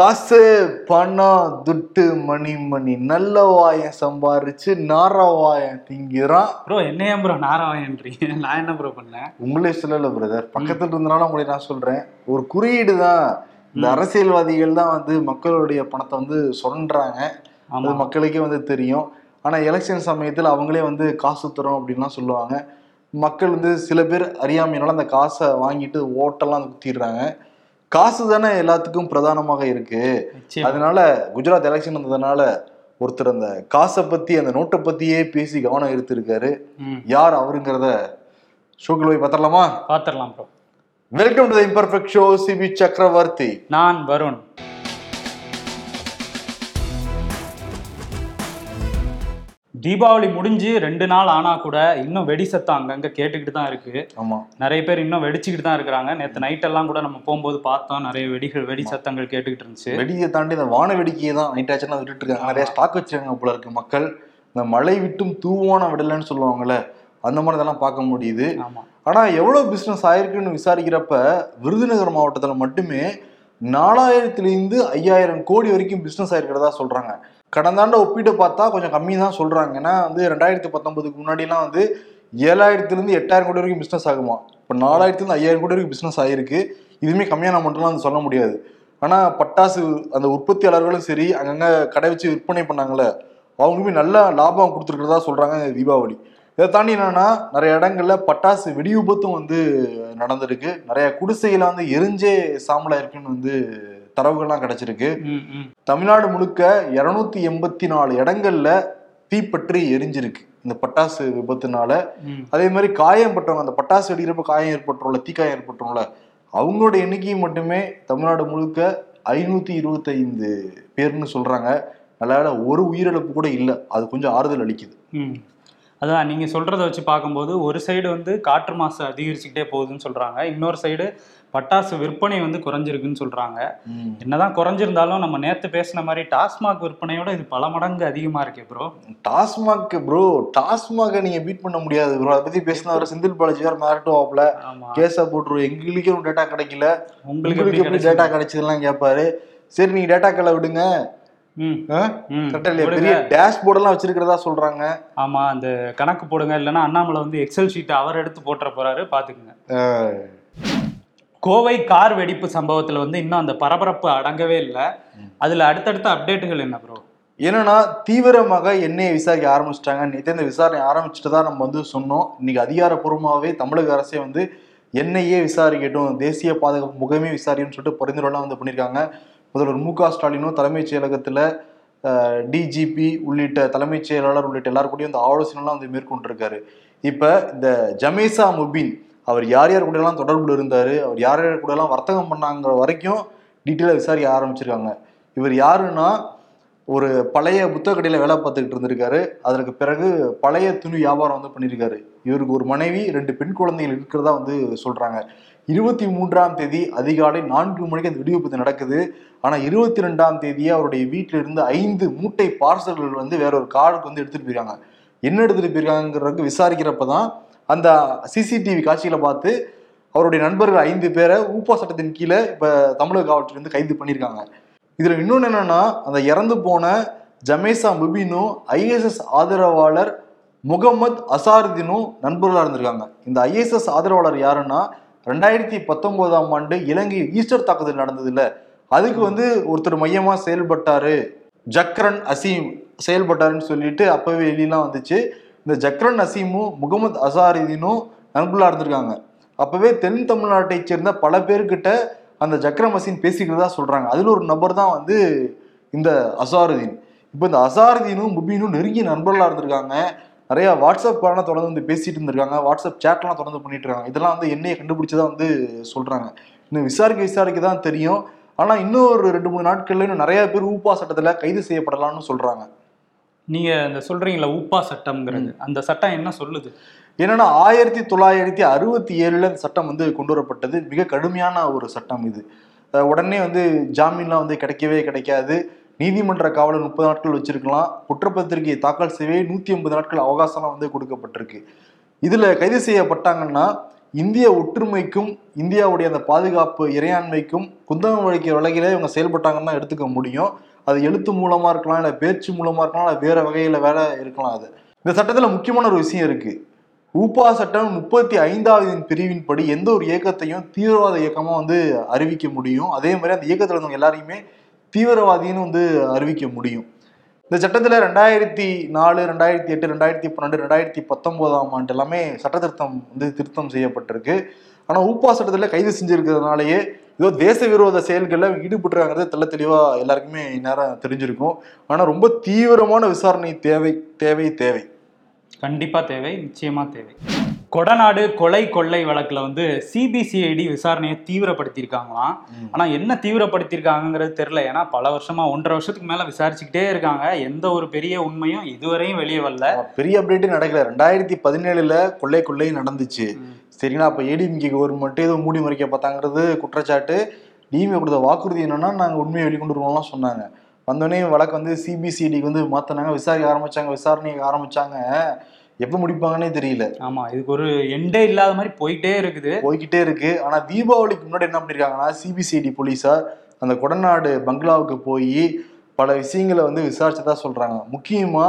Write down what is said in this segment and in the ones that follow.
காசு பணம் துட்டு மணி மணி. நல்ல வாயம் சம்பாரிச்சு நாரவாயம் திங்கிறான். ப்ரோ என்னையா ப்ரோ நாராயன்றீங்க நான் என்ன ப்ரோ பண்ணேன்? உங்களே சொல்லல பிரதர் பக்கத்துல இருந்தனால உங்களை நான் சொல்றேன். ஒரு குறியீடு தான். இந்த அரசியல்வாதிகள் தான் வந்து மக்களுடைய பணத்தை வந்து சுரண்டுறாங்க. அது மக்களுக்கே வந்து தெரியும். ஆனா எலெக்ஷன் சமயத்துல அவங்களே வந்து காசு தரோம் அப்படின்லாம் சொல்லுவாங்க. மக்கள் வந்து சில பேர் அறியாமையினால அந்த காசை வாங்கிட்டு ஓட்டெல்லாம் குத்திடுறாங்க. காசு தானே எல்லாத்துக்கும் பிரதானமாக இருக்கு. அதனால குஜராத் எலெக்ஷன் வந்ததுனால ஒருத்தர் அந்த காசை பத்தி அந்த நோட்டை பத்தியே பேசி கவனம் எடுத்திருக்காரு யார் அவருங்கிறத ஷோக்கில் போய் பார்த்துடலாமா? பாத்திரலாம் bro welcome to the imperfect show Sibi Chakravarthy நான் வருண். தீபாவளி முடிஞ்சு ரெண்டு நாள் ஆனா கூட இன்னும் வெடி சத்தம் அங்கங்க கேட்டுக்கிட்டு தான் இருக்கு. ஆமா. நிறைய பேர் இன்னும் வெடிச்சுக்கிட்டு தான் இருக்கிறாங்க. நேத்து நைட் எல்லாம் கூட நம்ம போகும்போது பார்த்தோம். நிறைய வெடிகள் வெடி சத்தங்கள் கேட்டுக்கிட்டு இருந்துச்சு. வெடியை தாண்டி இந்த வான வெடிக்கையை தான் நைட் ஆச்சுன்னா விட்டுட்டு இருக்காங்க. நிறைய ஸ்டாக் வச்சிருக்காங்க போல இருக்கு மக்கள். இந்த மழை விட்டும் தூவான விடலைன்னு சொல்லுவாங்கல்ல அந்த மாதிரி இதெல்லாம் பார்க்க முடியுது. ஆமா. ஆனா எவ்வளவு பிசினஸ் ஆயிருக்குன்னு விசாரிக்கிறப்ப விருதுநகர் மாவட்டத்துல மட்டுமே நாலாயிரத்துலேருந்து ஐயாயிரம் கோடி வரைக்கும் பிசினஸ் ஆயிருக்கிறதா சொல்றாங்க. கடந்த ஆண்டை ஒப்பிட்டு பார்த்தா கொஞ்சம் கம்மி தான் சொல்கிறாங்க ஏன்னா வந்து ரெண்டாயிரத்தி பத்தொன்பதுக்கு முன்னாடிலாம் வந்து ஏழாயிரத்துலேருந்து எட்டாயிரம் கோடி வரைக்கும் பிஸ்னஸ் ஆகுமா? இப்போ நாலாயிரத்துலேருந்து ஐயாயிரம் கோடி வரைக்கும் பிஸ்னஸ் ஆகிருக்கு இதுவுமே கம்மியான மட்டும்லாம் வந்து சொல்ல முடியாது. ஆனால் பட்டாசு அந்த உற்பத்தியாளர்களும் சரி அங்கங்கே கடை வச்சு விற்பனை பண்ணாங்கல்ல அவங்களுமே நல்ல லாபம் கொடுத்துருக்கிறதா சொல்கிறாங்க தீபாவளி. இதை தாண்டி என்னென்னா நிறைய இடங்களில் பட்டாசு வெடி விபத்தும் வந்து நடந்திருக்கு. நிறைய குடிசையில் வந்து எரிஞ்சே சாம்பலாக இருக்குன்னு வந்து தரவுகள்லாம் கிடைச்சிருக்கு. தமிழ்நாடு முழுக்க இருநூத்தி எண்பத்தி நாலு இடங்கள்ல தீப்பற்றி எரிஞ்சிருக்கு. இந்த பட்டாசு விபத்துனால. அதே மாதிரி காயம் பட்டவங்க அந்த பட்டாசு வெடிக்கிறப்ப காயம் ஏற்பட்டுரும்ல தீக்காயம் ஏற்பட்டுரும்ல அவங்களோட எண்ணிக்கை மட்டுமே தமிழ்நாடு முழுக்க ஐநூத்தி இருபத்தைந்து பேர்னு சொல்றாங்க. நல்ல ஒரு உயிரிழப்பு கூட இல்லை. அது கொஞ்சம் ஆறுதல் அளிக்குது. அதான் நீங்க சொல்றத வச்சு பார்க்கும்போது ஒரு சைடு வந்து காற்று மாசு அதிகரிச்சுக்கிட்டே போகுதுன்னு சொல்றாங்க. இன்னொரு சைடு பட்டாசு விற்பனை வந்து குறைஞ்சிருக்குன்னு சொல்றாங்க. என்னதான் குறைஞ்சிருந்தாலும் நம்ம நேத்து பேசின மாதிரி டாஸ்மாக் விற்பனையோட இது பல மடங்கு அதிகமா இருக்கே ப்ரோ டாஸ்மாக் ப்ரோ டாஸ்மாக நீங்க பீட் பண்ண முடியாது ப்ரோ அதை பத்தி பேசினவர் செந்தில் பாலாஜி வேற மிரட்டுவாப்ல. ஆமா. கேஸா போட்டுருவோம் எங்களுக்கே ஒரு டேட்டா கிடைக்கல. உங்களுக்கு எப்படி டேட்டா கிடைச்சது? கிடைச்சதெல்லாம் கேட்பாரு சரி நீங்க டேட்டாக்களை விடுங்க. பெரிய டேஷ்போர்ட் எல்லாம் வச்சிருக்கிறதா சொல்றாங்க. ஆமா அந்த கணக்கு போடுங்க இல்லைன்னா அண்ணாமலை வந்து எக்ஸல் ஷீட் அவர் எடுத்து போட்டுற போறாரு பாத்துக்குங்க. கோவை கார் வெடிப்பு சம்பவத்துல வந்து இன்னும் அந்த பரபரப்பு அடங்கவே இல்லை. அதுல அடுத்தடுத்த அப்டேட்டுகள் என்ன ப்ரோ என்னன்னா தீவிரமாக எண்ணெயை விசாரிக்க ஆரம்பிச்சிட்டாங்க. நேற்று இந்த விசாரணை ஆரம்பிச்சுட்டு தான் நம்ம வந்து சொன்னோம். இன்னைக்கு அதிகாரப்பூர்வமாகவே தமிழக அரசே வந்து எண்ணெயே விசாரிக்கட்டும் தேசிய பாதுகாப்பு முகமே விசாரிக்கணும்னு சொல்லிட்டு பரிந்துரைலாம் வந்து பண்ணியிருக்காங்க. முதல்வர் மு க ஸ்டாலினும் தலைமைச் செயலகத்தில் டிஜிபி உள்ளிட்ட தலைமைச் செயலாளர் உள்ளிட்ட எல்லாரும் கூடயும் இந்த ஆலோசனைலாம் வந்து மேற்கொண்டிருக்காரு. இப்போ இந்த ஜமேசா முபின் அவர் யார் யார் கூடலாம் தொடர்புல இருந்தார் அவர் யார் யார் கூடலாம் வர்த்தகம் பண்ணாங்கிற வரைக்கும் டீட்டெயிலாக விசாரிக்க ஆரம்பிச்சிருக்காங்க. இவர் யாருன்னா ஒரு பழைய புத்தக கடையில் வேலை பார்த்துக்கிட்டு இருந்திருக்காரு. அதற்கு பிறகு பழைய துணி வியாபாரம் வந்து பண்ணியிருக்காரு இவருக்கு ஒரு மனைவி ரெண்டு பெண் குழந்தைகள் இருக்கிறதா வந்து சொல்கிறாங்க இருபத்தி மூன்றாம் தேதி அதிகாலை நான்கு மணிக்கு அந்த வெடிவிபத்து நடக்குது. ஆனால் இருபத்தி ரெண்டாம் தேதியே அவருடைய வீட்டில இருந்து ஐந்து மூட்டை பார்சல்கள் வந்து வேற ஒரு காருக்கு வந்து எடுத்துட்டு போயிருக்காங்க. என்ன எடுத்துட்டு போயிருக்காங்கிறதுக்கு விசாரிக்கிறப்ப தான் அந்த சிசிடிவி காட்சிகளை பார்த்து அவருடைய நண்பர்கள் ஐந்து பேரை ஊப்பா சட்டத்தின் கீழே இப்போ தமிழக காவல்துறையிலிருந்து கைது பண்ணியிருக்காங்க. இதில் இன்னொன்று என்னன்னா அந்த இறந்து போன ஜமேசா முபினும் ஐஎஸ்எஸ் ஆதரவாளர் முகமது அசாருதீனும் நண்பர்களாக இருந்திருக்காங்க. இந்த ஐஎஸ்எஸ் ஆதரவாளர் யாருன்னா ரெண்டாயிரத்தி பத்தொன்பதாம் ஆண்டு இலங்கை ஈஸ்டர் தாக்குதல் நடந்தது அதுக்கு வந்து ஒருத்தர் மையமா செயல்பட்டாரு. ஜக்ரன் அசீம் செயல்பட்டாருன்னு சொல்லிட்டு அப்பவே வெளியெல்லாம் வந்துச்சு. இந்த ஜக்ரன் அசீமும் முகமது அசாருதீனும் நண்பர்களாக இருந்திருக்காங்க. அப்பவே தென் தமிழ்நாட்டை சேர்ந்த பல பேர்கிட்ட அந்த ஜக்ரம் அசீன் பேசிக்கிறதா சொல்றாங்க. அதுல ஒரு நபர் தான் வந்து இந்த அசாருதீன். இப்போ இந்த அசாருதீனும் முபீனும் நெருங்கிய நண்பர்களாக இருந்திருக்காங்க. நிறைய வாட்ஸ்அப் காரணம் தொடர்ந்து வந்து பேசிட்டு இருந்திருக்காங்க. வாட்ஸ்அப் சேட்லாம் தொடர்ந்து பண்ணிட்டு இருக்காங்க இதெல்லாம் வந்து என்னைய கண்டுபிடிச்சதா வந்து சொல்றாங்க. இன்னும் விசாரிக்க விசாரிக்க தான் தெரியும். ஆனா இன்னும் ஒரு ரெண்டு மூணு நாட்கள்ல இன்னும் நிறைய பேர் ஊப்பா சட்டத்துல கைது செய்யப்படலாம்னு சொல்றாங்க. நீங்க இந்த சொல்றீங்களா ஊப்பா சட்டம்ங்கிறது. அந்த சட்டம் என்ன சொல்லுது? என்னன்னா ஆயிரத்தி தொள்ளாயிரத்தி அறுபத்தி ஏழுல இந்த சட்டம் வந்து கொண்டு வரப்பட்டது மிக கடுமையான ஒரு சட்டம் இது. உடனே வந்து ஜாமீன்லாம் வந்து கிடைக்கவே கிடைக்காது. நீதிமன்ற காவலர் முப்பது நாட்கள் வச்சிருக்கலாம். குற்றப்பத்திரிகையை தாக்கல் செய்யவே நூற்றி ஐம்பது நாட்கள் அவகாசம்லாம் வந்து கொடுக்கப்பட்டிருக்கு. இதில் கைது செய்யப்பட்டாங்கன்னா இந்திய ஒற்றுமைக்கும் இந்தியாவுடைய அந்த பாதுகாப்பு இறையாண்மைக்கும் குந்தகம் வழிக்கிற வகையில இவங்க செயல்பட்டாங்கன்னு தான் எடுத்துக்க முடியும். அது எழுத்து மூலமாக இருக்கலாம் இல்லை பேச்சு மூலமாக இருக்கலாம் இல்லை வேறு வகையில் வேற இருக்கலாம் அது. இந்த சட்டத்தில் முக்கியமான ஒரு விஷயம் இருக்குது ஊப்பா சட்டம் முப்பத்தி ஐந்தாவது பிரிவின்படி எந்த ஒரு இயக்கத்தையும் தீவிரவாத இயக்கமாக வந்து அறிவிக்க முடியும். அதே மாதிரி அந்த இயக்கத்தில் இருந்தவங்க எல்லாரையுமே தீவிரவாதின்னு வந்து அறிவிக்க முடியும். இந்த சட்டத்தில் ரெண்டாயிரத்தி நாலு ரெண்டாயிரத்தி எட்டு ரெண்டாயிரத்தி பன்னெண்டு ரெண்டாயிரத்தி பத்தொன்பதாம் ஆண்டு எல்லாமே சட்ட திருத்தம் வந்து திருத்தம் செய்யப்பட்டிருக்கு. ஆனால் ஊப்பா சட்டத்தில் கைது செஞ்சுருக்கிறதுனாலயே ஏதோ தேச விரோத செயல்களில் ஈடுபட்டுருக்காங்கிறது தெல்ல தெளிவாக எல்லாருக்குமே நேரம் தெரிஞ்சிருக்கும். ஆனால் ரொம்ப தீவிரமான விசாரணை தேவை தேவை தேவை. கண்டிப்பாக தேவை நிச்சயமாக தேவை. கொடநாடு கொலை கொள்ளை வழக்குல வந்து சிபிசிஐடி விசாரணையை தீவிரப்படுத்தியிருக்காங்களாம். ஆனா என்ன தீவிரப்படுத்தியிருக்காங்கிறது தெரியல. ஏன்னா பல வருஷமா ஒன்றரை வருஷத்துக்கு மேல விசாரிச்சுக்கிட்டே இருக்காங்க. எந்த ஒரு பெரிய உண்மையும் இதுவரையும் வெளியே வரல. பெரிய அப்டேட்டே நடக்கல. ரெண்டாயிரத்தி பதினேழுல கொள்ளை கொள்ளை நடந்துச்சு. சரிங்களா அப்ப ஏடிஎம்கே கவர்மெண்ட் ஏதோ மூடி மறைக்க பார்த்தாங்கிறது குற்றச்சாட்டு. டிஎம்கே கொடுத்த வாக்குறுதி என்னன்னா நாங்க உண்மையை வெளிக்கொண்டு வருவோம்லாம் சொன்னாங்க. வந்தோடனே வழக்கு வந்து சிபிசிஐடிக்கு வந்து மாத்தினாங்க. விசாரிக்க ஆரம்பிச்சாங்க. விசாரணைக்கு ஆரம்பிச்சாங்க. எப்ப முடிப்பாங்கன்னே தெரியல. ஆமா இதுக்கு ஒரு எண்டே இல்லாத மாதிரி போயிட்டே இருக்குது. போய்கிட்டே இருக்கு. ஆனா தீபாவளிக்கு முன்னாடி என்ன பண்ணிருக்காங்கன்னா சிபிசிஐடி போலீஸார் அந்த கொடநாடு பங்களாவுக்கு போய் பல விஷயங்களை வந்து விசாரிச்சதா சொல்றாங்க. முக்கியமா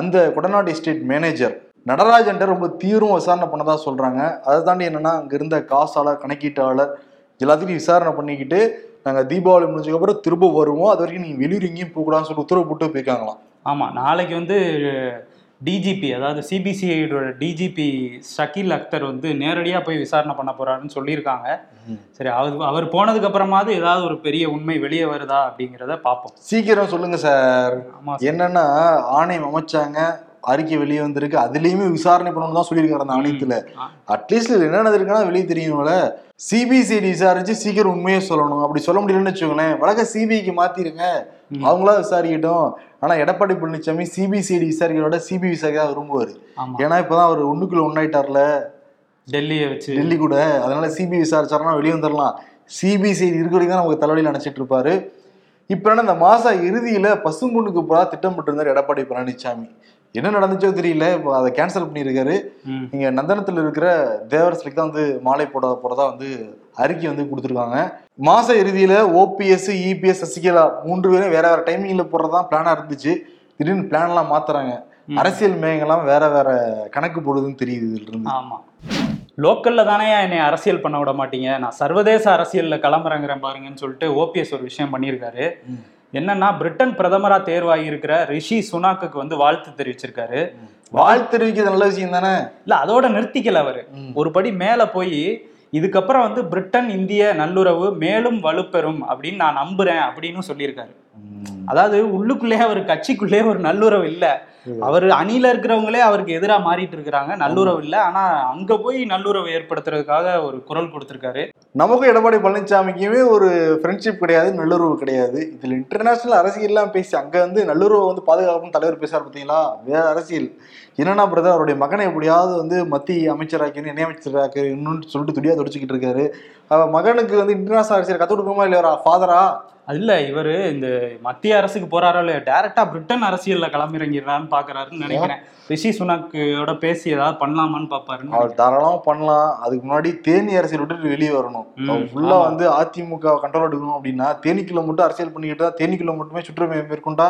அந்த கொடநாடு எஸ்டேட் மேனேஜர் நடராஜன்ட்ட ரொம்ப தீவிரம் விசாரணை பண்ணதா சொல்றாங்க. அதை தாண்டி என்னன்னா அங்க இருந்த காசாளர் கணக்கீட்டாளர் எல்லாத்தையும் விசாரணை பண்ணிக்கிட்டு நாங்க தீபாவளி முடிஞ்சதுக்கு அப்புறம் திரும்ப வருவோம். அது வரைக்கும் நீங்க வெளியூர் எங்கேயும் போகக்கூடாதுன்னு சொல்லி உத்தரவு போட்டு போயிருக்காங்களாம். ஆமா நாளைக்கு வந்து டிஜிபி அதாவது சிபிசிஐடியோட டிஜிபி ஷக்கீல் அக்தர் வந்து நேரடியா போய் விசாரணை பண்ண போறாருன்னு சொல்லியிருக்காங்க. சரி அவர் அவர் போனதுக்கு அப்புறமாவது ஏதாவது ஒரு பெரிய உண்மை வெளியே வருதா அப்படிங்கிறத பார்ப்போம். சீக்கிரம் சொல்லுங்க சார். ஆமா என்னன்னா ஆணையம் அமைச்சாங்க. அறிக்கை வெளியே வந்திருக்கு. அதுலயுமே விசாரணை பண்ணணும்னு தான் சொல்லியிருக்காரு அந்த ஆணையத்துல. அட்லீஸ்ட் என்ன நடந்திருக்குன்னா வெளியே தெரியும்ல. சிபிசிஐடி விசாரிச்சு சீக்கிரம் உண்மையை சொல்லணும். அப்படி சொல்ல முடியலன்னு வச்சுக்கோங்களேன். வழக்க சிபிஐக்கு மாத்திருங்க. அவங்களா விசாரிக்கட்டும். ஆனா எடப்பாடி பழனிசாமி சிபிசிஐடி விசாரிக்கிறோட சிபி விசாரிக்க தான் விரும்புவாரு. ஏன்னா இப்பதான் அவர் ஒண்ணுக்குள்ள ஒன்னாயிட்டார்ல டெல்லியை வச்சு. டெல்லி கூட. அதனால சிபிஐ விசாரிச்சாருன்னா வெளியே வந்துடலாம் சிபிசிஐடி இருக்க வரைக்கும் தான் நமக்கு தலைவலியில் நினைச்சிட்டு இருப்பாரு. இப்ப என்ன இந்த மாச இறுதியில பசும்பொண்ணுக்கு போறா இருந்தார் எடப்பாடி பழனிசாமி என்ன நடந்துச்சோ தெரியல. இப்போ அதை கேன்சல் பண்ணியிருக்காரு. ம். இங்க நந்தனத்துல இருக்கிற தேவர் சிலைக்கு தான் வந்து மாலை போட போறதா வந்து அறிக்கை வந்து கொடுத்துருக்காங்க. மாச இறுதியில ஓபிஎஸ் இபிஎஸ் சசிகலா மூன்று பேரும் வேற வேற டைமிங்ல போடுறதா பிளானா இருந்துச்சு. திடீர்னு பிளான் எல்லாம் மாத்துறாங்க. அரசியல் மேயங்கள்லாம் வேற வேற கணக்கு போடுதுன்னு தெரியுது இதுல இருந்து. ஆமா. லோக்கல்ல தானே என்னை அரசியல் பண்ண விட மாட்டீங்க. நான் சர்வதேச அரசியல்ல களமிறங்குறேன் பாருங்கன்னு சொல்லிட்டு ஓபிஎஸ் ஒரு விஷயம் பண்ணியிருக்காரு. என்னன்னா பிரிட்டன் பிரதமரா தேர்வாகி இருக்கிற ரிஷி சுனாக்குக்கு வந்து வாழ்த்து தெரிவிச்சிருக்காரு. வாழ்த்து தெரிவிக்கிறது நல்ல விஷயம் தானே? இல்ல அதோட நிறுத்திக்கல அவரு. ஒரு படி மேல போய் இதுக்கப்புறம் வந்து பிரிட்டன் இந்திய நல்லுறவு மேலும் வலுப்பெறும் அப்படின்னு நான் நம்புறேன் அப்படின்னு சொல்லியிருக்காரு. அதாவது உள்ளுக்குள்ளேயே அவர் கட்சிக்குள்ளேயே ஒரு நல்லுறவு இல்ல. அவர் அணியில இருக்கிறவங்களே அவருக்கு எதிரா மாறிட்டு இருக்கிறாங்க. நல்லுறவு இல்ல. ஆனா அங்க போய் நல்லுறவு ஏற்படுத்துறதுக்காக ஒரு குரல் கொடுத்திருக்காரு. நமக்கும் எடப்பாடி பழனிசாமிக்குமே ஒரு ஃப்ரெண்ட்ஷிப் கிடையாது நல்லுறவு கிடையாது. இதுல இன்டர்நேஷனல் அரசியல்லாம் பேசி அங்க வந்து நல்லுறவு வந்து பாதுகாப்புன்னு தலைவர் பேசுறாரு பார்த்தீங்களா? வேற அரசியல். என்னன்னா பிரதர் அவருடைய மகனை எப்படியாவது வந்து மத்திய அமைச்சராக்கணும் இணையமைச்சராக்கணும்னு சொல்லிட்டு துடியா துடிச்சுக்கிட்டு இருக்காரு. மகனுக்கு வந்து இன்டர்நேஷனல் அரசியல் கத்து கொடுக்குமா இல்லையா ஃபாதரா அது இல்ல இவரு இந்த மத்திய அரசுக்கு போறாரோ இல்லையா டைரக்டா பிரிட்டன் அரசியல்ல களமிறங்கிறான்னு பாக்குறாருன்னு நினைக்கிறேன். ரிஷி சுனாக்கோட பேசி ஏதாவது பண்ணலாமான்னு பாப்பாருன்னு அவர் தாராளமா பண்ணலாம். அதுக்கு முன்னாடி தேனி அரசியல் விட்டுட்டு வெளியே வரணும். ம், ஃபுல்லா ஆமா. வந்து அதிமுக கண்ட்ரோல் எடுக்கணும் அப்படின்னா தேனிக்குள்ள மட்டும் அரசியல் பண்ணிக்கிட்டு தான் தேனிக்குள்ள மட்டுமே சுற்றுமை மேற்கொண்டா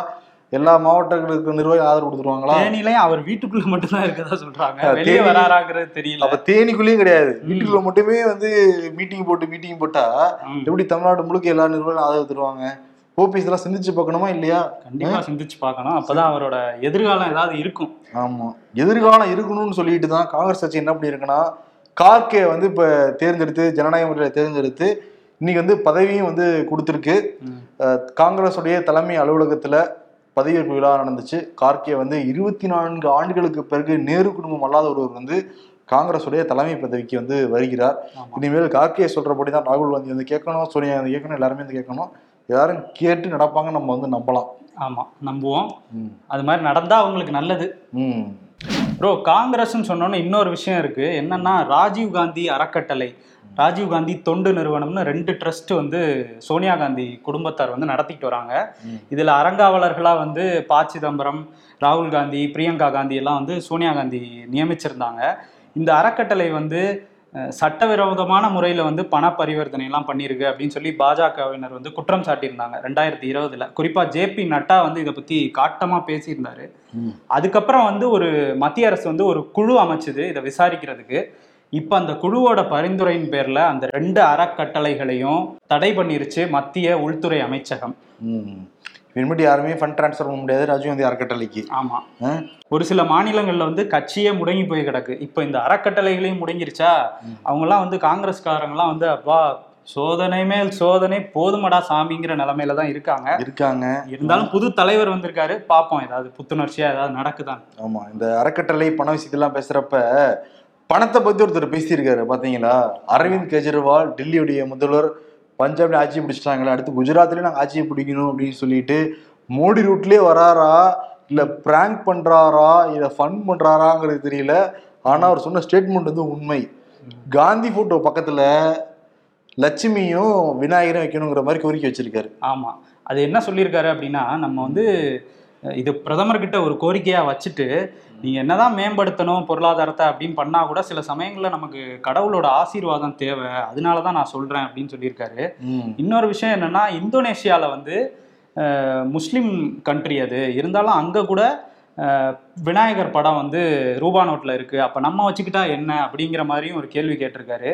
எல்லா மாவட்டங்களுக்கு நிர்வாகி ஆதரவு கொடுத்துருவாங்களா? தேனிலையும் அவர் வீட்டுக்குள்ள மட்டும்தான் இருக்கதா சொல்றாங்க. வெளியே வராராங்கிறது தெரியல. அப்ப தேனிக்குள்ளேயும் கிடையாது. வீட்டுக்குள்ள மட்டுமே வந்து மீட்டிங் போட்டு மீட்டிங் போட்டா. எப்படி தமிழ்நாடு முழுக்க எல்லா நிறுவனம் ஆதரவு தருவாங்க? ஓபிஎஸ் எல்லாம் சிந்திச்சு பார்க்கணுமா இல்லையா? கண்டிப்பா சிந்திச்சு பார்க்கணும். அப்பதான் அவரோட எதிர்காலம் ஏதாவது இருக்கும். ஆமா. எதிர்காலம் இருக்கணும்னு சொல்லிட்டு தான் காங்கிரஸ் கட்சி என்ன பண்ணியிருக்குன்னா கார்கே வந்து இப்ப தேர்ந்தெடுத்து ஜனநாயக முறையில் தேர்ந்தெடுத்து இன்னைக்கு வந்து பதவியும் வந்து கொடுத்துருக்கு. காங்கிரஸுடைய தலைமை அலுவலகத்துல பதவியேற்பு விழா நடந்துச்சு. கார்கே வந்து இருபத்தி நான்கு ஆண்டுகளுக்கு பிறகு நேரு குடும்பம் அல்லாத ஒருவர் வந்து காங்கிரஸுடைய தலைமை பதவிக்கு வந்து வருகிறார். இனிமேல் கார்கே சொல்றபடி தான் ராகுல் காந்தி வந்து கேட்கணும் சோனியா காந்தி கேட்கணும் எல்லாருமே வந்து கேட்கணும். எல்லாரும் கேட்டு நடப்பாங்க நம்ம வந்து நம்பலாம். ஆமா நம்புவோம். அது மாதிரி நடந்தா அவங்களுக்கு நல்லது. ப்ரோ காங்கிரஸ்னு சொன்னோன்னே இன்னொரு விஷயம் இருக்கு. என்னன்னா ராஜீவ் காந்தி அறக்கட்டளை ராஜீவ் காந்தி தொண்டு நிறுவனம்னு ரெண்டு ட்ரஸ்ட் வந்து சோனியா காந்தி குடும்பத்தார் வந்து நடத்திட்டு வராங்க. இதுல அறங்காவலர்களா வந்து ப சிதம்பரம் ராகுல் காந்தி பிரியங்கா காந்தி எல்லாம் வந்து சோனியா காந்தி நியமிச்சிருந்தாங்க. இந்த அறக்கட்டளை வந்து சட்டவிரோதமான முறையில வந்து பண பரிவர்த்தனை எல்லாம் பண்ணியிருக்கு அப்படின்னு சொல்லி பாஜகவினர் வந்து குற்றம் சாட்டியிருந்தாங்க ரெண்டாயிரத்தி இருபதுல. குறிப்பா ஜேபி நட்டா வந்து இதை பத்தி காட்டமா பேசியிருந்தாரு. அதுக்கப்புறம் வந்து ஒரு மத்திய அரசு வந்து ஒரு குழு அமைச்சது இதை விசாரிக்கிறதுக்கு. இப்ப அந்த குழுவோட பரிந்துரையின் பேர்ல அந்த ரெண்டு அறக்கட்டளைகளையும் தடை பண்ணிருச்சு மத்திய உள்துறை அமைச்சகம். இனிமேட்டு யாருமே ஃபண்ட் ட்ரான்ஸ்ஃபர் பண்ண முடியாது. ராஜீவ்காந்தி அறக்கட்டளைக்கு. ஆமா. ஆ? ஒரு சில மாநிலங்கள்ல வந்து கட்சியே முடங்கி போய் கிடக்கு. இப்ப இந்த அறக்கட்டளைகளையும் முடங்கிருச்சா? அவங்கெல்லாம் வந்து காங்கிரஸ்காரங்கெல்லாம் வந்து அப்பா சோதனை மேல் சோதனை போதுமடா சாமிங்கிற நிலைமையில தான் இருக்காங்க. இருக்காங்க. இருந்தாலும் புது தலைவர் வந்திருக்காரு. பாப்போம் ஏதாவது புத்துணர்ச்சியா ஏதாவது நடக்குதான். ஆமா. இந்த அறக்கட்டளை பண விஷயத்தெல்லாம் பேசுறப்ப பணத்தை பத்தி ஒருத்தர் பேசியிருக்காரு பாத்தீங்களா? அரவிந்த் கெஜ்ரிவால் டெல்லியுடைய முதல்வர் பஞ்சாப்ல ஆட்சி பிடிச்சிட்டாங்களே அடுத்து குஜராத்லேயும் நாங்கள் ஆட்சியை பிடிக்கணும் அப்படின்னு சொல்லிட்டு மோடி ரூட்லயே வராரா? இல்லை பிராங்க் பண்றாரா? இல்லை ஃபன் பண்றாராங்கிறது தெரியல. ஆனால் அவர் சொன்ன ஸ்டேட்மெண்ட் வந்து உண்மை. காந்தி போட்டோ பக்கத்துல லட்சுமியும் விநாயகரும் வைக்கணுங்கிற மாதிரி கோரிக்கை வச்சிருக்காரு. ஆமா. அது என்ன சொல்லியிருக்காரு அப்படின்னா நம்ம வந்து இது பிரதமர்கிட்ட ஒரு கோரிக்கையா வச்சுட்டு நீங்க என்னதான் மேம்படுத்தணும் பொருளாதாரத்தை அப்படின்னு பண்ணா கூட சில சமயங்கள்ல நமக்கு கடவுளோட ஆசீர்வாதம் தேவை. அதனால தான் நான் சொல்றேன் அப்படின்னு சொல்லியிருக்காரு. இன்னொரு விஷயம் என்னன்னா இந்தோனேஷியால வந்து முஸ்லிம் கண்ட்ரி அது. இருந்தாலும் அங்க கூட விநாயகர் படம் வந்து ரூபா நோட்ல இருக்கு. அப்ப நம்ம வச்சுக்கிட்டா என்ன அப்படிங்கிற மாதிரியும் ஒரு கேள்வி கேட்டிருக்காரு.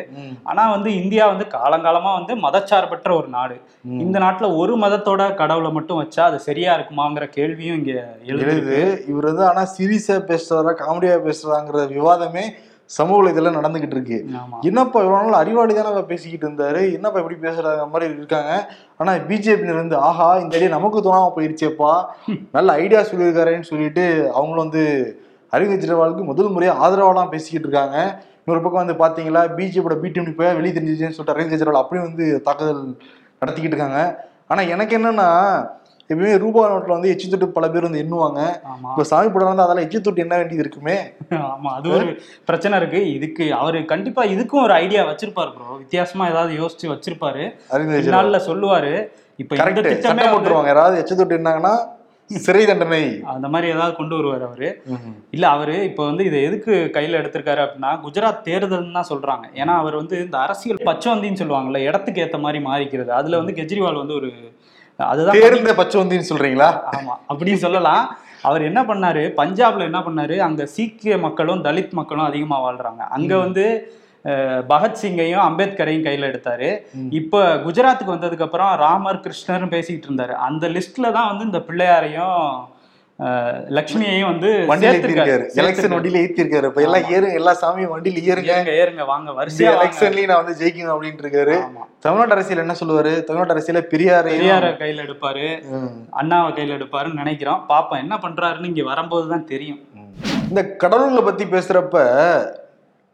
ஆனா வந்து இந்தியா வந்து காலங்காலமா வந்து மதச்சார்பற்ற ஒரு நாடு. இந்த நாட்டுல ஒரு மதத்தோட கடவுளை மட்டும் வச்சா அது சரியா இருக்குமாங்கிற கேள்வியும் இங்க எழுது. இவர் வந்து ஆனா சீரியஸா பேசுறாரா காமெடியா பேசுறாங்கிற விவாதமே சமூக வலைதளம் நடந்துகிட்டு இருக்கு. என்னப்பா இவ்வளவு நாள் அறிவாளி தானே பேசிக்கிட்டு இருந்தாரு? என்னப்பா இப்படி பேசுறாங்க மாதிரி இருக்காங்க. ஆனா பிஜேபி இருந்து ஆஹா இந்த ஐடியா நமக்கு தோணாம போயிருச்சேப்பா. நல்ல ஐடியா சொல்லியிருக்காருன்னு சொல்லிட்டு அவங்களும் வந்து அரவிந்த் கெஜ்ரிவாலுக்கு முதல் முறையா ஆதரவாலாம் பேசிக்கிட்டு இருக்காங்க. இன்னொரு பக்கம் வந்து பாத்தீங்களா பிஜேபியோட பிடிஎம் போய் வெளியே தெரிஞ்சிச்சுன்னு சொல்லிட்டு அரவிந்த் கெஜ்ரிவால் அப்படியும் வந்து தாக்குதல் நடத்திக்கிட்டு இருக்காங்க. ஆனா எனக்கு என்னன்னா எப்பயுமே ரூபா நோட்ல வந்து எச்சு தொட்டு பல பேர் வந்து எண்ணுவாங்க. இப்ப சாமி படம் வந்து அதெல்லாம் எச்சு தொட்டு என்ன வேண்டியது இருக்குமே. ஆமா அது ஒரு பிரச்சனை இருக்கு. இதுக்கு அவரு கண்டிப்பா இதுக்கும் ஒரு ஐடியா வச்சிருப்பாரு ப்ரோ வித்தியாசமா ஏதாவது யோசிச்சு வச்சிருப்பாரு. நாள்ல சொல்லுவாரு. இப்ப இந்த திட்டமே போட்டுருவாங்க. யாராவது எச்ச தொட்டு என்னாங்கன்னா சிறை தண்டனை. அந்த மாதிரி ஏதாவது கொண்டு வருவாரு அவரு. இல்ல அவரு இப்ப வந்து இதை எதுக்கு கையில எடுத்திருக்காரு அப்படின்னா குஜராத் தேர்தல்னு தான் சொல்றாங்க. ஏன்னா அவர் வந்து இந்த அரசியல் பச்சவந்தின்னு சொல்லுவாங்கல்ல இடத்துக்கு ஏத்த மாதிரி மாறிக்கிறது. அதுல வந்து கெஜ்ரிவால் வந்து ஒரு அதுதான் தேர்ந்த பச்சவந்தின்னு சொல்றீங்களா? ஆமா அப்படின்னு சொல்லலாம். அவர் என்ன பண்ணாரு? பஞ்சாப்ல என்ன பண்ணாரு? அங்க சீக்கிய மக்களும் தலித் மக்களும் அதிகமா வாழ்றாங்க. அங்க வந்து பகத்சிங்கையும் அம்பேத்கரையும் கையில எடுத்தாரு. இப்ப குஜராத்துக்கு வந்ததுக்கு அப்புறம் ராமர் கிருஷ்ணர்னு பேசிக்கிட்டு இருந்தாரு. அந்த லிஸ்ட்ல தான் வந்து இந்த பிள்ளையாரையும் லக்ஷ்மியையும் வந்து வண்டியில எலெக்ஷன். வண்டியில ஏத்திருக்காரு. இப்ப எல்லாம் ஏறுங்க எல்லா சாமியும் வண்டியில ஏறுங்க. ஏறுங்க ஏறுங்க வாங்க வரிசையா. எலெக்ஷன்லயும் நான் வந்து ஜெயிக்கணும் அப்படின்ட்டு இருக்காரு. தமிழ்நாட்டு அரசியல் என்ன சொல்லுவாரு? தமிழ்நாட்டு அரசியல பெரியாரையும் பெரியார கையில எடுப்பாரு. அண்ணாவை கையில எடுப்பாருன்னு நினைக்கிறோம். பாப்போம் என்ன பண்றாருன்னு இங்க வரும்போது தான் தெரியும் இந்த கடவுள்களை பத்தி பேசுறப்ப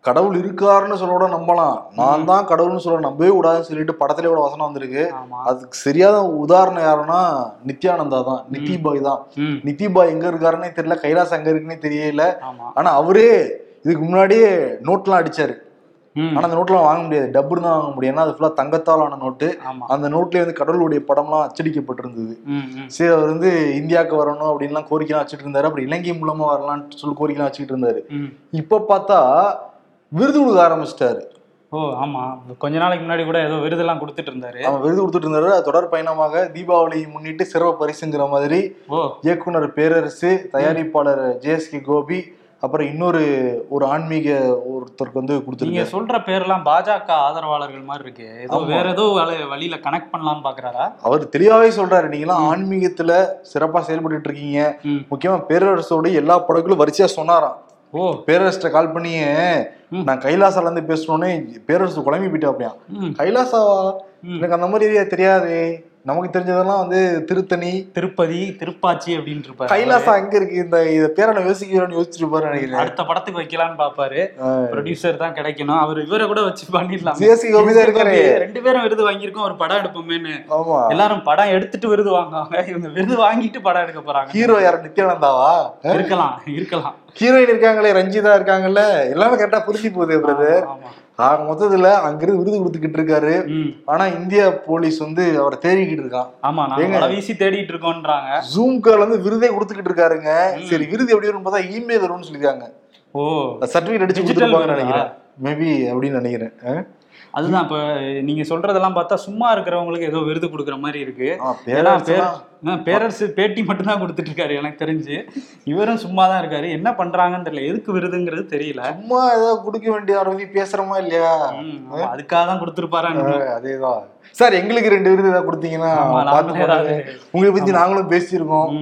கடவுள் இருக்காருன்னு சொல்ல கூட நம்பலாம். நான் தான் கடவுள்னு சொல்ல நம்பவே கூடாதுன்னு சொல்லிட்டு படத்துல கூட வசனம் வந்திருக்கு. அதுக்கு சரியான உதாரணம் யாருன்னா நித்யானந்தா தான். நித்திபாய் தான். ம். நித்திபாய் எங்க இருக்காருன்னே தெரியல கைலாஸ் எங்க இருக்குன்னே தெரியல. ஆனா அவரே இதுக்கு முன்னாடியே நோட்லாம் அடிச்சாரு. ஆனா அந்த நோட்லாம் வாங்க முடியாது. டப்புன்னு தான் வாங்க முடியும். ஏன்னா அது ஃபுல்லா தங்கத்தால் ஆன நோட்டு. அந்த நோட்லயே வந்து கடவுளுடைய படம்லாம் அச்சடிக்கப்பட்டிருந்தது. சரி அவர் வந்து இந்தியாவுக்கு வரணும் அப்படின்லாம் கோரிக்கைலாம் வச்சுட்டு இருந்தாரு. அப்புறம் இலங்கை மூலமா வரலாம்னு சொல்லி கோரிக்கைலாம் வச்சுக்கிட்டு இருந்தாரு. இப்ப பார்த்தா விருது கொடுக்க ஆரம்பிச்சிட்டாரு. ஓ ஆமா. கொஞ்ச நாளைக்கு முன்னாடி கூட ஏதோ விருதெல்லாம் கொடுத்துட்டு இருந்தாரு. அவன் விருது கொடுத்துட்டு இருந்தாரு. தொடர் பயணமாக தீபாவளி முன்னிட்டு சிறப்பு பரிசுங்கிற மாதிரி இயக்குனர் பேரரசு தயாரிப்பாளர் ஜேஎஸ்கே கோபி அப்புறம் இன்னொரு ஒரு ஆன்மீக ஒருத்தருக்கு வந்து நீங்க கொடுத்துருக்காரு. சொல்ற பேர்லாம் பாஜக ஆதரவாளர்கள் மாதிரி இருக்கு. ஏதோ. வேற ஏதோ வழி- வழியில கனெக்ட் பண்ணலாம்னு பாக்குறாரா? அவர் தெளிவாவே சொல்றாரு. நீங்களாம் ஆன்மீகத்துல சிறப்பா செயல்பட்டு இருக்கீங்க. முக்கியமா பேரரசோட எல்லா படங்களும் வரிசையா சொன்னாராம். ஓ. பேரரசிட்ட கால் பண்ணி ம். நான் கைலாசால இருந்து பேசணும்னு பேரரசு குழம்பி போயிட்டா அப்படியா? கைலாசாவா. எனக்கு அந்த மாதிரி ஏரியா தெரியாதே. நமக்கு தெரிஞ்சதெல்லாம் வந்து திருத்தணி. திருப்பதி திருப்பாச்சி அப்படின்னு இருப்பாரு கைலாசா எங்க இருக்கு? இந்த இத பேரை நான் யோசிக்கிறோம்னு யோசிச்சிருப்பாரு நினைக்கிறேன். அடுத்த படத்துக்கு வைக்கலாம்னு பாப்பாரு. ப்ரொடியூசர் தான் கிடைக்கணும். அவர் இவரை கூட வச்சு பண்ணிடலாம். கோபி தான் இருக்காரு. ரெண்டு பேரும் விருது வாங்கியிருக்கோம். ஒரு படம் எடுப்போமேன்னு. ஆமா. எல்லாரும் படம் எடுத்துட்டு விருது வாங்குவாங்க. இவங்க விருது வாங்கிட்டு படம் எடுக்க போறாங்க. ஹீரோ யார்? நித்யானந்தாவா? இருக்கலாம் இருக்கலாம். ஹீரோயின் இருக்காங்களே ரஞ்சிதா இருக்காங்கல்ல எல்லாமே கரெக்டா புரிஞ்சு போகுது பிரதர் ஆக மொத்தத்துல அங்கிருந்து விருது கொடுத்துக்கிட்டு இருக்காரு. ஆனா இந்திய போலீஸ் வந்து அவரை தேடிக்கிட்டு இருக்கான். ஆமா நாங்க வீசி தேடிட்டு இருக்கோன்றாங்க. ஜூம் கால் வந்து விருதே கொடுத்துக்கிட்டு இருக்காருங்க. சரி விருது எப்படி வரும் பார்த்தா இமெயில் வரும்னு சொல்லிருக்காங்க ஓ. சர்டிபிகேட் அடிச்சு நினைக்கிறேன். மேபி அப்படின்னு நினைக்கிறேன்? அதுதான் இப்ப நீங்க சொல்றதெல்லாம் பார்த்தா சும்மா இருக்கிறவங்களுக்கு ஏதோ விருது கொடுக்குற மாதிரி இருக்கு. ஏன்னா பேரரசு பேர் பேரரசு பேட்டி மட்டும் தான் கொடுத்துட்டு இருக்காரு எனக்கு தெரிஞ்சு. இவரும் சும்மா தான் இருக்காரு. என்ன பண்றாங்கன்னு தெரியல. எதுக்கு விருதுங்கிறது தெரியல. சும்மா ஏதாவது கொடுக்க வேண்டிய அவரை பத்தி பேசுறோமா இல்லையா? அதுக்காக தான் கொடுத்துருப்பாரான்னு ஆ, அதேதான். சார் எங்களுக்கு ரெண்டு விருது ஏதாவது கொடுத்தீங்கன்னா. உங்களை பத்தி நாங்களும் பேசியிருக்கோம்.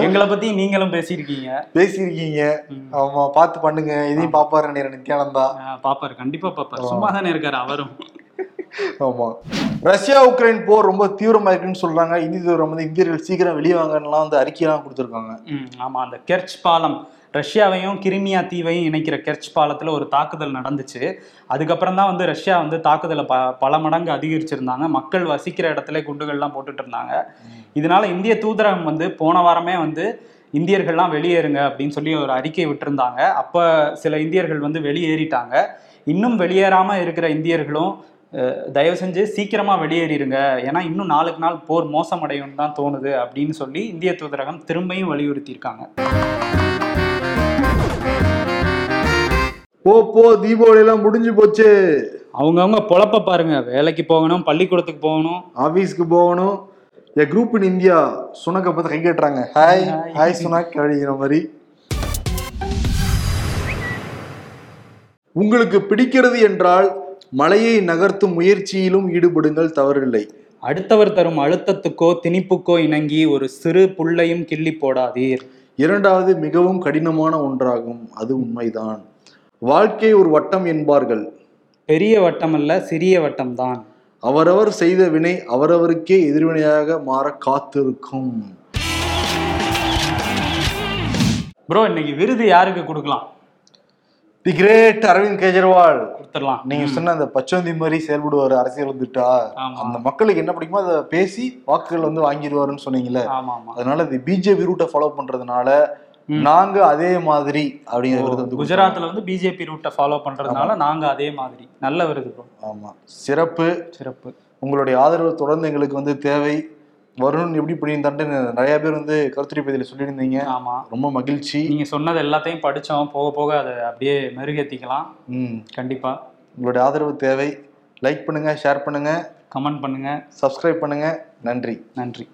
எங்களை பத்தி நீங்களும் பேசியிருக்கீங்க. பேசியிருக்கீங்க. ஆமா பார்த்து பண்ணுங்க. இதையும் பாப்பாரு நினைக்கிறேன் நித்யானந்தா பாப்பாரு. கண்டிப்பா பாப்பாரு. சும்மா தானே இருக்காரு அவரும். ஆமா. ரஷ்யா உக்ரைன் போர் ரொம்ப தீவிரமா இருக்குன்னு சொல்றாங்க. இந்திய தூரம் வந்து இந்தியர்கள் சீக்கிரம் வெளியே வாங்கலாம் வந்து அறிக்கையெல்லாம் கொடுத்துருக்காங்க. ம், ஆமா. அந்த கெர்ச் பாலம் ரஷ்யாவையும் கிரிமியா தீவையும் இணைக்கிற கெர்ச் பாலத்துல ஒரு தாக்குதல் நடந்துச்சு. அதுக்கப்புறம் தான் வந்து ரஷ்யா வந்து தாக்குதலை ப பல மடங்கு அதிகரிச்சிருந்தாங்க. மக்கள் வசிக்கிற இடத்துல குண்டுகள்லாம் போட்டுட்டு இருந்தாங்க இதனால இந்திய தூதரகம் வந்து போன வாரமே வந்து இந்தியர்கள்லாம் வெளியேறுங்க அப்படின்னு சொல்லி ஒரு அறிக்கை விட்டிருந்தாங்க. அப்ப சில இந்தியர்கள் வந்து வெளியேறிட்டாங்க. இன்னும் வெளியேறாம இருக்கிற இந்தியர்களும் தயவு செஞ்சு சீக்கிரமா வெளியேறிடுங்க ஏன்னா இன்னும் நாளுக்கு நாள் போர் மோசமடையும் தான் தோணுது அப்படின்னு சொல்லி இந்திய தூதரகம் திரும்பியும் வலியுறுத்தியிருக்காங்க. போ போ தீபாவளி எல்லாம் முடிஞ்சு போச்சு. அவங்கவுங்க பொழப்ப பாருங்க. வேலைக்கு போகணும் பள்ளிக்கூடத்துக்கு போகணும். ஆபீஸ்க்கு போகணும். எ குரூப் இன் இந்தியா சுனக்கை பார்த்து கை கட்டுறாங்க. ஹாய். ஹாய் சுனக் அப்படிங்கிற மாதிரி. உங்களுக்கு பிடிக்கிறது என்றால் மலையை நகர்த்தும் முயற்சியிலும் ஈடுபடுங்கள் தவறில்லை. அடுத்தவர் தரும் அழுத்தத்துக்கோ திணிப்புக்கோ இணங்கி ஒரு சிறு புல்லையும் கிள்ளி போடாதீர். இரண்டாவது மிகவும் கடினமான ஒன்றாகும் அது உண்மைதான். வாழ்க்கை ஒரு வட்டம் என்பார்கள். பெரிய வட்டம் அல்ல சிறிய வட்டம் தான் அவரவர் செய்த வினை அவரவருக்கே எதிர்வினையாக மாற காத்திருக்கும். ப்ரோ இன்னைக்கு விருது யாருக்கு கொடுக்கலாம்? தி கிரேட் அரவிந்த் கெஜ்ரிவால் கொடுத்துடலாம். நீங்க சொன்ன அந்த பச்சோந்தி மாதிரி செயல்படுவார் அரசியல் வந்துட்டா. அந்த மக்களுக்கு என்ன பிடிக்குமோ அதை பேசி வாக்குகள் வந்து வாங்கிடுவாருன்னு சொன்னீங்கல்ல. அதனால இது பிஜேபி ரூட்டை ஃபாலோ பண்றதுனால. நாங்க அதே மாதிரி அப்படிங்கிற விருது வந்து குஜராத்ல வந்து பிஜேபி ரூட்டை ஃபாலோ பண்றதுனால நாங்க அதே மாதிரி. நல்ல விருது. ஆமா. சிறப்பு. சிறப்பு. உங்களுடைய ஆதரவு தொடர்ந்து எங்களுக்கு வந்து தேவை. வருண் எப்படி பண்ணியிருந்தான்ட்டு நிறைய பேர் வந்து கருத்துரை பதில சொல்லியிருந்தீங்க. ஆமா. ரொம்ப மகிழ்ச்சி. நீங்க சொன்னது எல்லாத்தையும் படிச்சோம். போக போக அதை அப்படியே மெருகேத்திக்கலாம். ம். கண்டிப்பா. உங்களுடைய ஆதரவு தேவை. லைக் பண்ணுங்க ஷேர் பண்ணுங்க. கமெண்ட் பண்ணுங்க. சப்ஸ்கிரைப் பண்ணுங்க. நன்றி. நன்றி.